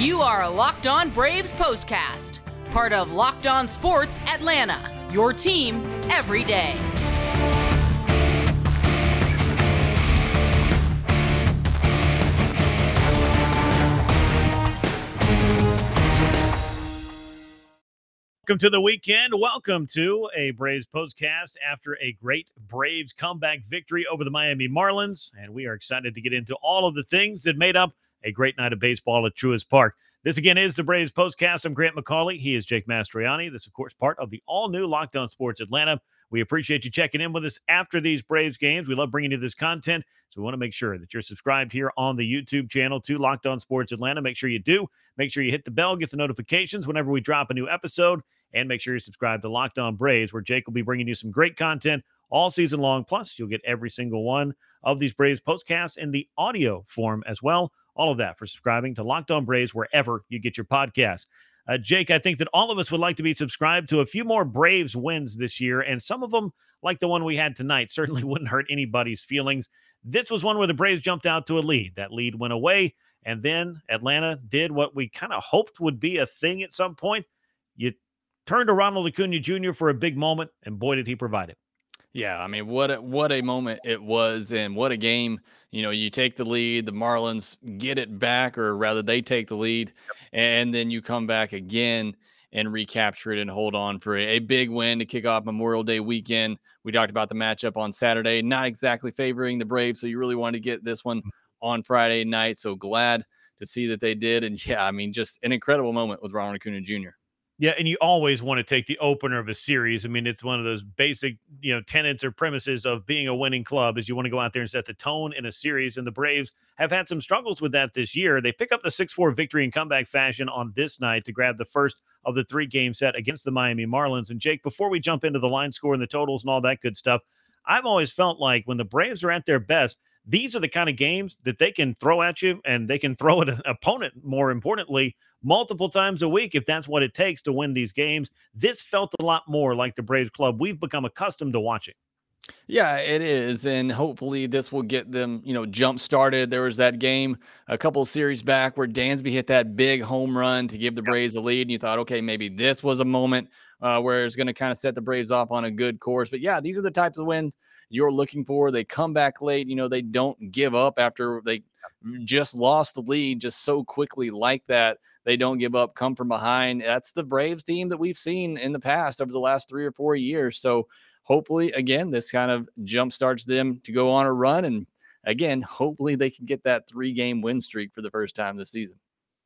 You are a Locked On Braves postcast, part of Locked On Sports Atlanta, your team every day. Welcome to the weekend. Welcome to a Braves postcast after a great Braves comeback victory over the Miami Marlins. And we are excited to get into all of the things that made up a great night of baseball at Truist Park. This again is the Braves postcast. I'm Grant McAuley. He is Jake Mastriani. This, of course, part of the all new Locked On Sports Atlanta. We appreciate you checking in with us after these Braves games. We love bringing you this content. So we want to make sure that you're subscribed here on the YouTube channel to Locked On Sports Atlanta. Make sure you do. Make sure you hit the bell, get the notifications whenever we drop a new episode and make sure you subscribe to Locked On Braves, where Jake will be bringing you some great content all season long. Plus, you'll get every single one of these Braves postcasts in the audio form as well. All of that for subscribing to Locked On Braves wherever you get your podcast. Uh, Jake, I think that all of us would like to be subscribed to a few more Braves wins this year, and some of them, like the one we had tonight, certainly wouldn't hurt anybody's feelings. This was one where the Braves jumped out to a lead. That lead went away, and then Atlanta did what we kind of hoped would be a thing at some point. You turned to Ronald Acuna Jr. for a big moment, and boy, did he provide it. Yeah, I mean, what a, what a moment it was, and what a game. You know, you take the lead, the Marlins get it back, or rather, they take the lead, and then you come back again and recapture it and hold on for a, big win to kick off Memorial Day weekend. We talked about the matchup on Saturday, not exactly favoring the Braves, so you really wanted to get this one mm. on Friday night. So glad to see that they did, and yeah, I mean, just an incredible moment with Ronald Acuna Jr. Yeah, and you always want to take the opener of a series. I mean, it's one of those basic, you know, tenets or premises of being a winning club is you want to go out there and set the tone in a series. And the Braves have had some struggles with that this year. They pick up the 6-4 victory in comeback fashion on this night to grab the first of the three game set against the Miami Marlins. And Jake, before we jump into the line score and the totals and all that good stuff, I've always felt like when the Braves are at their best, these are the kind of games that they can throw at you and they can throw at an opponent, more importantly, multiple times a week if that's what it takes to win these games. This felt a lot more like the Braves club we've become accustomed to watching. Yeah, it is. And hopefully this will get them, you know, jump started. There was that game a couple series back where Dansby hit that big home run to give the Braves a lead. And you thought, okay, maybe this was a moment uh, where it's going to kind of set the Braves off on a good course. But yeah, these are the types of wins you're looking for. They come back late. You know, they don't give up after they just lost the lead just so quickly like that. They don't give up, come from behind. That's the Braves team that we've seen in the past over the last three or four years. So hopefully, again, this kind of jump starts them to go on a run. And again, hopefully they can get that three game win streak for the first time this season.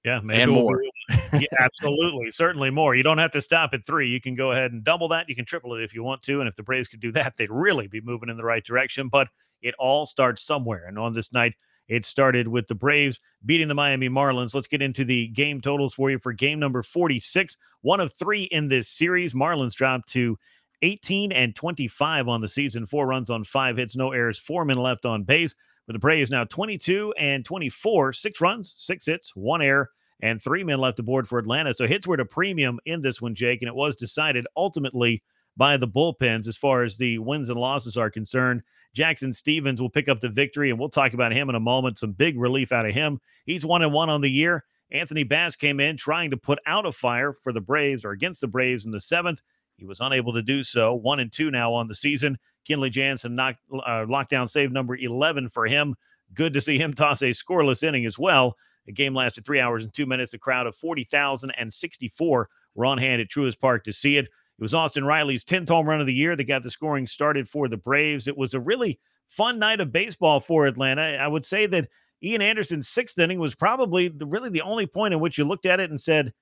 Yeah, maybe and more. yeah, absolutely, certainly more. You don't have to stop at three. You can go ahead and double that. You can triple it if you want to. And if the Braves could do that, they'd really be moving in the right direction. But it all starts somewhere. And on this night, it started with the Braves beating the Miami Marlins. Let's get into the game totals for you for game number 46. One of three in this series. Marlins dropped to 18 and 25 on the season, four runs on five hits, no errors, four men left on base. But the Braves now 22 and 24, six runs, six hits, one error, and three men left aboard for Atlanta. So hits were at a premium in this one, Jake, and it was decided ultimately by the bullpens as far as the wins and losses are concerned. Jackson Stephens will pick up the victory, and we'll talk about him in a moment. Some big relief out of him. He's one and one on the year. Anthony Bass came in trying to put out a fire for the Braves or against the Braves in the seventh. He was unable to do so. One and two now on the season. Kenley Jansen knocked uh, lockdown save number 11 for him. Good to see him toss a scoreless inning as well. The game lasted three hours and two minutes. A crowd of 40,064 were on hand at Truist Park to see it. It was Austin Riley's 10th home run of the year that got the scoring started for the Braves. It was a really fun night of baseball for Atlanta. I would say that Ian Anderson's sixth inning was probably the, really the only point in which you looked at it and said,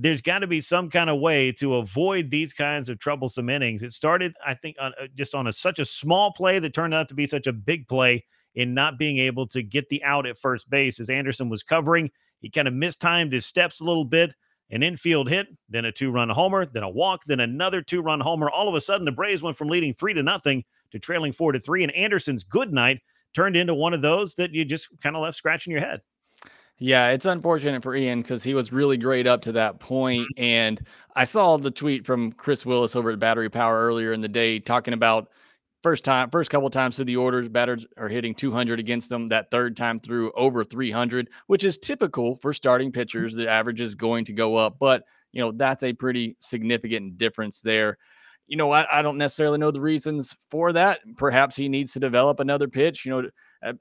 there's got to be some kind of way to avoid these kinds of troublesome innings. It started, I think, on, uh, just on a, such a small play that turned out to be such a big play in not being able to get the out at first base as Anderson was covering. He kind of mistimed his steps a little bit. An infield hit, then a two-run homer, then a walk, then another two-run homer. All of a sudden, the Braves went from leading three to nothing to trailing four to three. And Anderson's good night turned into one of those that you just kind of left scratching your head. Yeah, it's unfortunate for Ian because he was really great up to that point. Mm-hmm. And I saw the tweet from Chris Willis over at Battery Power earlier in the day talking about first time, first couple times through the orders, batters are hitting 200 against them. That third time through over 300, which is typical for starting pitchers. The average is going to go up, but you know that's a pretty significant difference there. You know, I, I don't necessarily know the reasons for that. Perhaps he needs to develop another pitch. You know,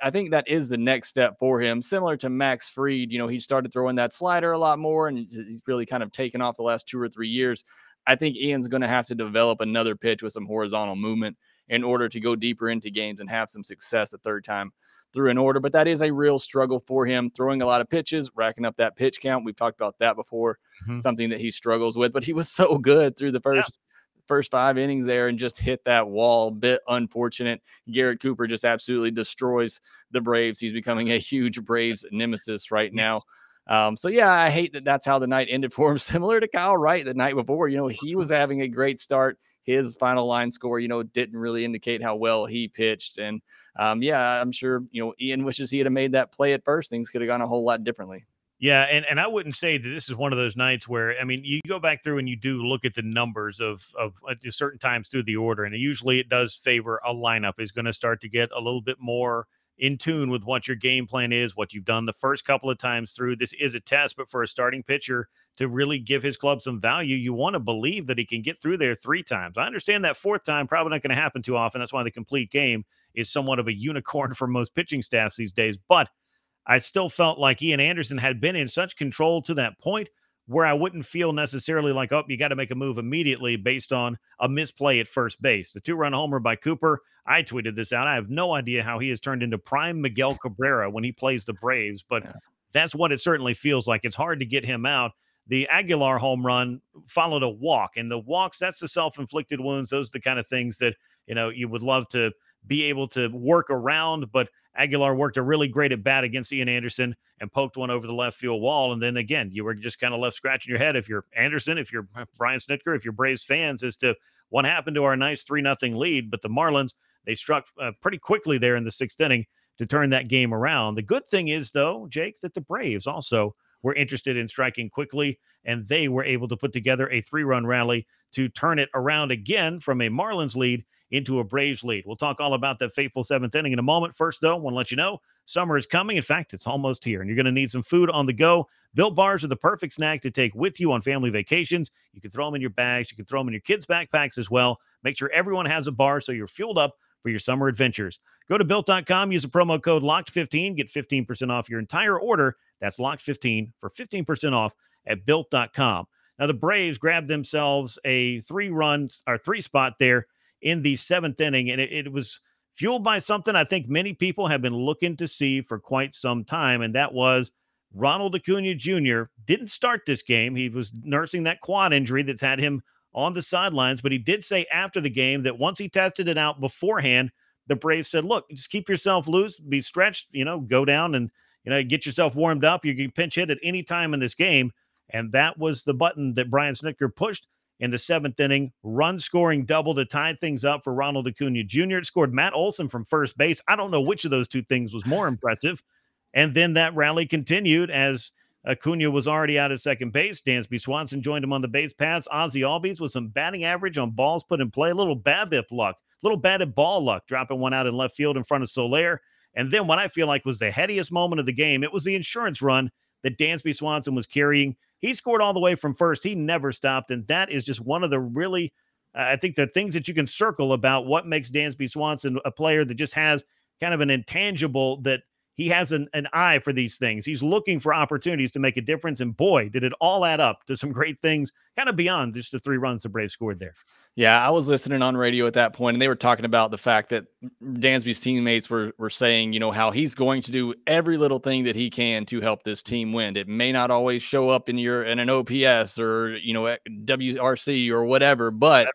I think that is the next step for him. Similar to Max Fried, you know, he started throwing that slider a lot more, and he's really kind of taken off the last two or three years. I think Ian's going to have to develop another pitch with some horizontal movement in order to go deeper into games and have some success the third time through an order. But that is a real struggle for him, throwing a lot of pitches, racking up that pitch count. We've talked about that before, mm-hmm. something that he struggles with. But he was so good through the first. First five innings there and just hit that wall. Bit unfortunate. Garrett Cooper just absolutely destroys the Braves. He's becoming a huge Braves nemesis right now. Um, so yeah, I hate that that's how the night ended for him. Similar to Kyle Wright the night before, you know, he was having a great start. His final line score, you know, didn't really indicate how well he pitched. And um, yeah, I'm sure you know Ian wishes he had made that play at first. Things could have gone a whole lot differently. Yeah, and, and I wouldn't say that this is one of those nights where I mean you go back through and you do look at the numbers of of uh, at certain times through the order, and usually it does favor a lineup is going to start to get a little bit more in tune with what your game plan is, what you've done the first couple of times through. This is a test, but for a starting pitcher to really give his club some value, you want to believe that he can get through there three times. I understand that fourth time probably not going to happen too often. That's why the complete game is somewhat of a unicorn for most pitching staffs these days. But I still felt like Ian Anderson had been in such control to that point where I wouldn't feel necessarily like, oh, you got to make a move immediately based on a misplay at first base. The two run homer by Cooper, I tweeted this out. I have no idea how he has turned into prime Miguel Cabrera when he plays the Braves, but that's what it certainly feels like. It's hard to get him out. The Aguilar home run followed a walk, and the walks, that's the self inflicted wounds. Those are the kind of things that, you know, you would love to be able to work around, but Aguilar worked a really great at bat against Ian Anderson and poked one over the left field wall. And then again, you were just kind of left scratching your head if you're Anderson, if you're Brian Snitker, if you're Braves fans as to what happened to our nice 3 nothing lead. But the Marlins, they struck uh, pretty quickly there in the sixth inning to turn that game around. The good thing is, though, Jake, that the Braves also were interested in striking quickly, and they were able to put together a three run rally to turn it around again from a Marlins lead into a Braves lead. We'll talk all about that fateful seventh inning in a moment. First, though, I want to let you know summer is coming. In fact, it's almost here, and you're going to need some food on the go. Built bars are the perfect snack to take with you on family vacations. You can throw them in your bags, you can throw them in your kids' backpacks as well. Make sure everyone has a bar so you're fueled up for your summer adventures. Go to built.com, use the promo code LOCKED15, get 15% off your entire order. That's LOCKED15 for 15% off at built.com. Now, the Braves grabbed themselves a three run or three spot there in the seventh inning. And it, it was fueled by something I think many people have been looking to see for quite some time, and that was Ronald Acuna Jr. didn't start this game. He was nursing that quad injury that's had him on the sidelines, but he did say after the game that once he tested it out beforehand, the Braves said, "Look, just keep yourself loose, be stretched, you know, go down and you know get yourself warmed up. You can pinch hit at any time in this game." And that was the button that Brian Snitker pushed in the seventh inning. Run scoring double to tie things up for Ronald Acuna Jr. It scored Matt Olson from first base. I don't know which of those two things was more impressive. And then that rally continued as Acuna was already out at second base. Dansby Swanson joined him on the base paths. Ozzie Albies with some batting average on balls put in play. A little BABIP luck, little batted ball luck, dropping one out in left field in front of Soler. And then what I feel like was the headiest moment of the game, it was the insurance run that Dansby Swanson was carrying he scored all the way from first. He never stopped. And that is just one of the really, I think, the things that you can circle about what makes Dansby Swanson a player that just has kind of an intangible that he has an, an eye for these things. He's looking for opportunities to make a difference. And boy, did it all add up to some great things, kind of beyond just the three runs the Braves scored there. Yeah, I was listening on radio at that point, and they were talking about the fact that Dansby's teammates were were saying, you know, how he's going to do every little thing that he can to help this team win. It may not always show up in your in an OPS or you know WRC or whatever, but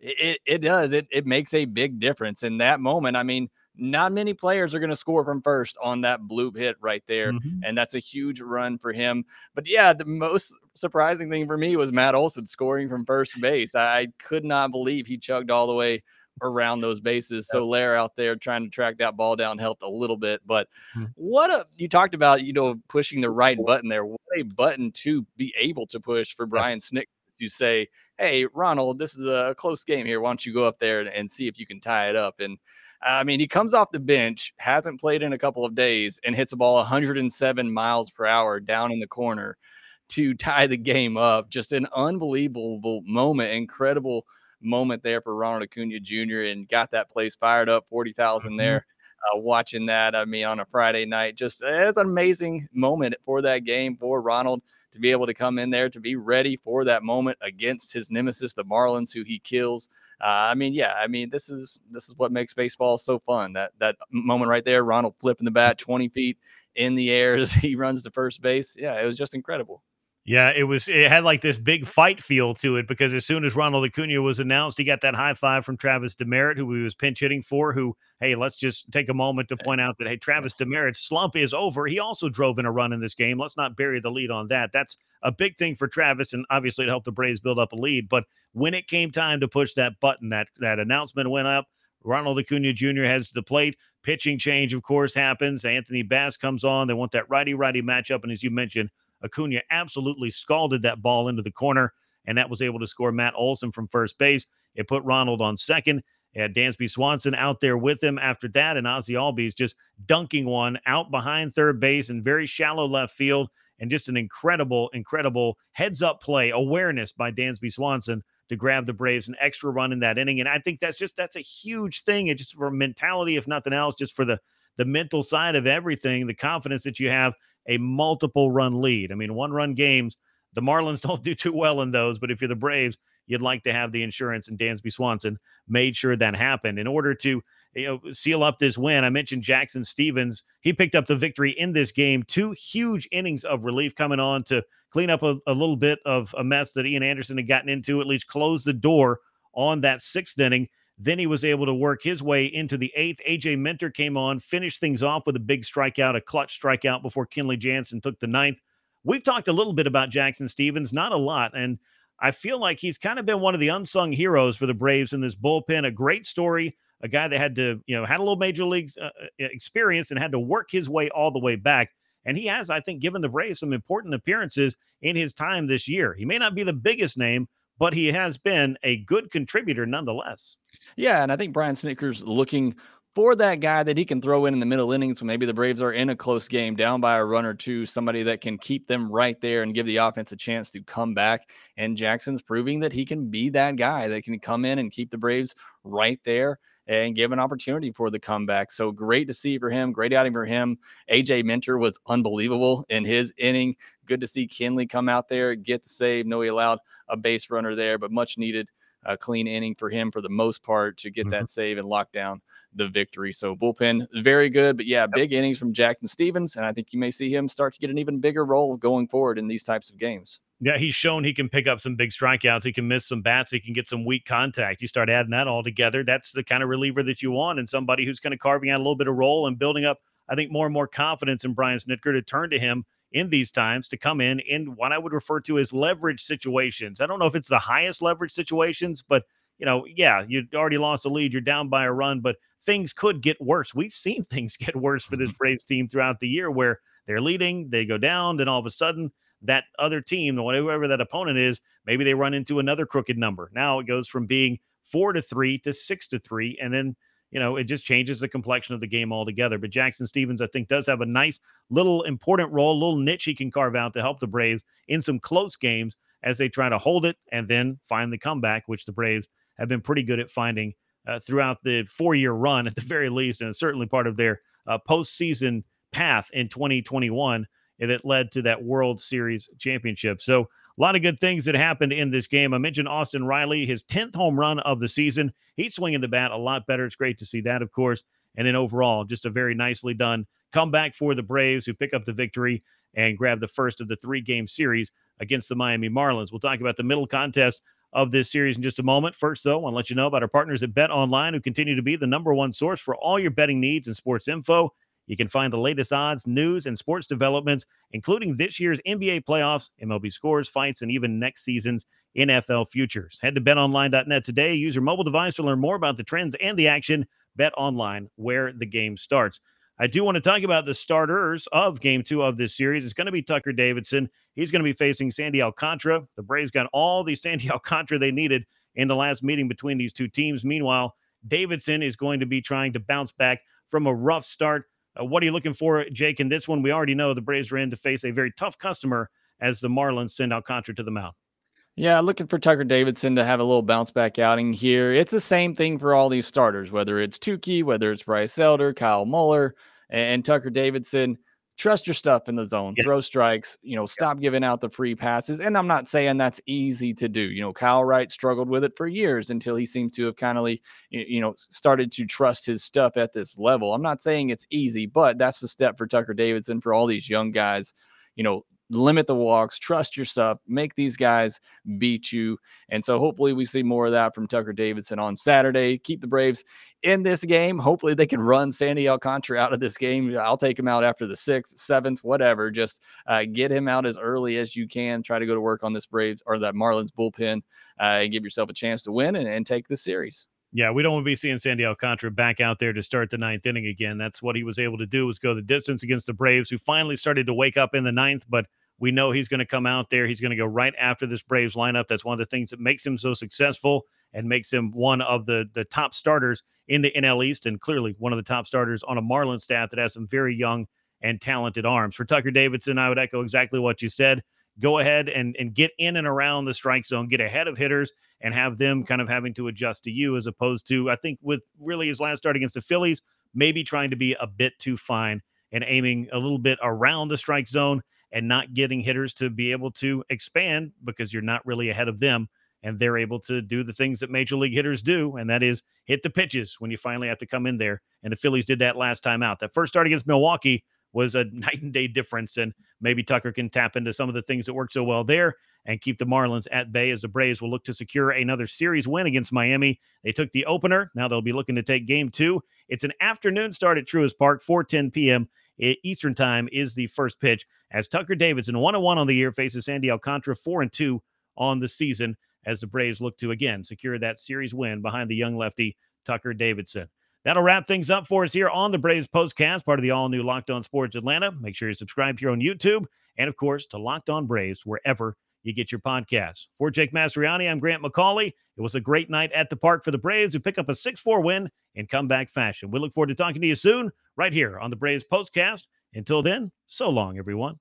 it it does. It it makes a big difference in that moment. I mean, not many players are going to score from first on that bloop hit right there. Mm-hmm. And that's a huge run for him. But yeah, the most surprising thing for me was Matt Olson scoring from first base. I could not believe he chugged all the way around those bases. Soler out there trying to track that ball down helped a little bit. But mm-hmm. what a you talked about, you know, pushing the right button there. What a button to be able to push for Brian Snick to say, "Hey, Ronald, this is a close game here. Why don't you go up there and, and see if you can tie it up?" And I mean, he comes off the bench, hasn't played in a couple of days, and hits a ball 107 miles per hour down in the corner to tie the game up. Just an unbelievable moment, incredible moment there for Ronald Acuna Jr. and got that place fired up. 40,000 mm-hmm. there uh, watching that. I mean, on a Friday night, just it's an amazing moment for that game for Ronald to be able to come in there to be ready for that moment against his nemesis, the Marlins, who he kills. Uh, I mean, yeah, I mean, this is this is what makes baseball so fun. That that moment right there, Ronald flipping the bat 20 feet in the air as he runs to first base. Yeah, it was just incredible. Yeah, it was. It had like this big fight feel to it because as soon as Ronald Acuna was announced, he got that high five from Travis Demeritte, who he was pinch hitting for. Who, hey, let's just take a moment to eh, point out that hey, Travis Demeritte's slump is over. He also drove in a run in this game. Let's not bury the lead on that. That's a big thing for Travis, and obviously it helped the Braves build up a lead. But when it came time to push that button, that that announcement went up. Ronald Acuna Jr. heads to the plate. Pitching change, of course, happens. Anthony Bass comes on. They want that righty righty matchup, and as you mentioned Acuna absolutely scalded that ball into the corner, and that was able to score Matt Olson from first base. It put Ronald on second. It had Dansby Swanson out there with him after that, and Ozzie Albies just dunking one out behind third base in very shallow left field, and just an incredible, incredible heads up play awareness by Dansby Swanson to grab the Braves an extra run in that inning. And I think that's just that's a huge thing. It's just for mentality, if nothing else, just for the the mental side of everything, the confidence that you have a multiple run lead. I mean, one run games, the Marlins don't do too well in those, but if you're the Braves, you'd like to have the insurance, and Dansby Swanson made sure that happened in order to you know seal up this win. I mentioned Jackson Stephens; he picked up the victory in this game. Two huge innings of relief coming on to clean up a, a little bit of a mess that Ian Anderson had gotten into. At least close the door on that sixth inning. Then he was able to work his way into the eighth. AJ Minter came on, finished things off with a big strikeout, a clutch strikeout before Kenley Jansen took the ninth. We've talked a little bit about Jackson Stephens, not a lot. And I feel like he's kind of been one of the unsung heroes for the Braves in this bullpen. A great story, a guy that had to, you know, had a little major league uh, uh, experience and had to work his way all the way back. And he has, I think, given the Braves some important appearances in his time this year. He may not be the biggest name, but he has been a good contributor nonetheless. Yeah, and I think Brian Snitker's looking for that guy that he can throw in in the middle innings when maybe the Braves are in a close game, down by a run or two, somebody that can keep them right there and give the offense a chance to come back. And Jackson's proving that he can be that guy that can come in and keep the Braves right there and give an opportunity for the comeback. So great to see for him. Great outing for him. AJ Minter was unbelievable in his inning. Good to see Kenley come out there, get the save. No, he allowed a base runner there, but much needed a clean inning for him for the most part to get mm-hmm. that save and lock down the victory. So bullpen very good, but yeah, big innings from Jackson Stephens, and I think you may see him start to get an even bigger role going forward in these types of games. Yeah, he's shown he can pick up some big strikeouts. He can miss some bats. He can get some weak contact. You start adding that all together. That's the kind of reliever that you want, and somebody who's kind of carving out a little bit of role and building up, I think, more and more confidence in Brian Snitker to turn to him in these times to come in in what I would refer to as leverage situations. I don't know if it's the highest leverage situations, but you know, yeah, you already lost a lead, you're down by a run, but things could get worse. We've seen things get worse for this mm-hmm. Braves team throughout the year where they're leading, they go down, then all of a sudden that other team, whatever that opponent is, maybe they run into another crooked number. Now it goes from being four to three to six to three, and then you know it just changes the complexion of the game altogether. But Jackson Stephens, I think, does have a nice little important role, a little niche he can carve out to help the Braves in some close games as they try to hold it and then find the comeback, which the Braves have been pretty good at finding uh, throughout the four-year run, at the very least, and certainly part of their uh, postseason path in 2021 that led to that World Series championship. So, a lot of good things that happened in this game. I mentioned Austin Riley, his 10th home run of the season. He's swinging the bat a lot better. It's great to see that, of course. And then overall, just a very nicely done comeback for the Braves who pick up the victory and grab the first of the three game series against the Miami Marlins. We'll talk about the middle contest of this series in just a moment. First, though, I want to let you know about our partners at Bet Online, who continue to be the number one source for all your betting needs and sports info. You can find the latest odds, news, and sports developments, including this year's NBA playoffs, MLB scores, fights, and even next season's NFL futures. Head to betonline.net today. Use your mobile device to learn more about the trends and the action. Bet online, where the game starts. I do want to talk about the starters of game two of this series. It's going to be Tucker Davidson He's going to be facing Sandy Alcantara. The Braves got all the Sandy Alcantara they needed in the last meeting between these two teams. Meanwhile, Davidson is going to be trying to bounce back from a rough start. Uh, what are you looking for, Jake, in this one? We already know the Braves are in to face a very tough customer as the Marlins send Alcantara to the mound. Yeah, looking for Tucker Davidson to have a little bounce back outing here. It's the same thing for all these starters, whether it's Touki, whether it's Bryce Elder, Kyle Muller, and Tucker Davidson trust your stuff in the zone, yeah. throw strikes, you know, stop yeah. giving out the free passes. And I'm not saying that's easy to do. You know, Kyle Wright struggled with it for years until he seemed to have kind of, you know, started to trust his stuff at this level. I'm not saying it's easy, but that's the step for Tucker Davidson for all these young guys. You know, limit the walks, trust your stuff, make these guys beat you. And so hopefully we see more of that from Tucker Davidson on Saturday. Keep the Braves in this game. Hopefully they can run Sandy Alcantara out of this game. I'll take him out after the sixth, seventh, whatever. Just uh, get him out as early as you can. Try to go to work on this Braves or that Marlins bullpen uh, and give yourself a chance to win and, and take the series. Yeah, we don't want to be seeing Sandy Alcantara back out there to start the ninth inning again. That's what he was able to do was go the distance against the Braves, who finally started to wake up in the ninth, but we know he's going to come out there. He's going to go right after this Braves lineup. That's one of the things that makes him so successful and makes him one of the the top starters in the NL East, and clearly one of the top starters on a Marlins staff that has some very young and talented arms. For Tucker Davidson, I would echo exactly what you said. Go ahead and, and get in and around the strike zone, get ahead of hitters, and have them kind of having to adjust to you, as opposed to, I think, with really his last start against the Phillies, maybe trying to be a bit too fine and aiming a little bit around the strike zone and not getting hitters to be able to expand because you're not really ahead of them and they're able to do the things that major league hitters do and that is hit the pitches when you finally have to come in there and the Phillies did that last time out. That first start against Milwaukee was a night and day difference and maybe Tucker can tap into some of the things that worked so well there and keep the Marlins at bay as the Braves will look to secure another series win against Miami. They took the opener. Now they'll be looking to take game 2. It's an afternoon start at Truist Park 4:10 p.m. Eastern Time is the first pitch as Tucker Davidson, 1 1 on the year, faces Sandy Alcantara, 4 and 2 on the season, as the Braves look to again secure that series win behind the young lefty, Tucker Davidson. That'll wrap things up for us here on the Braves Postcast, part of the all new Locked On Sports Atlanta. Make sure you subscribe here on YouTube and, of course, to Locked On Braves wherever you get your podcasts. For Jake Mastriani, I'm Grant McAuley. It was a great night at the park for the Braves who pick up a 6 4 win in comeback fashion. We look forward to talking to you soon right here on the Braves Postcast. Until then, so long, everyone.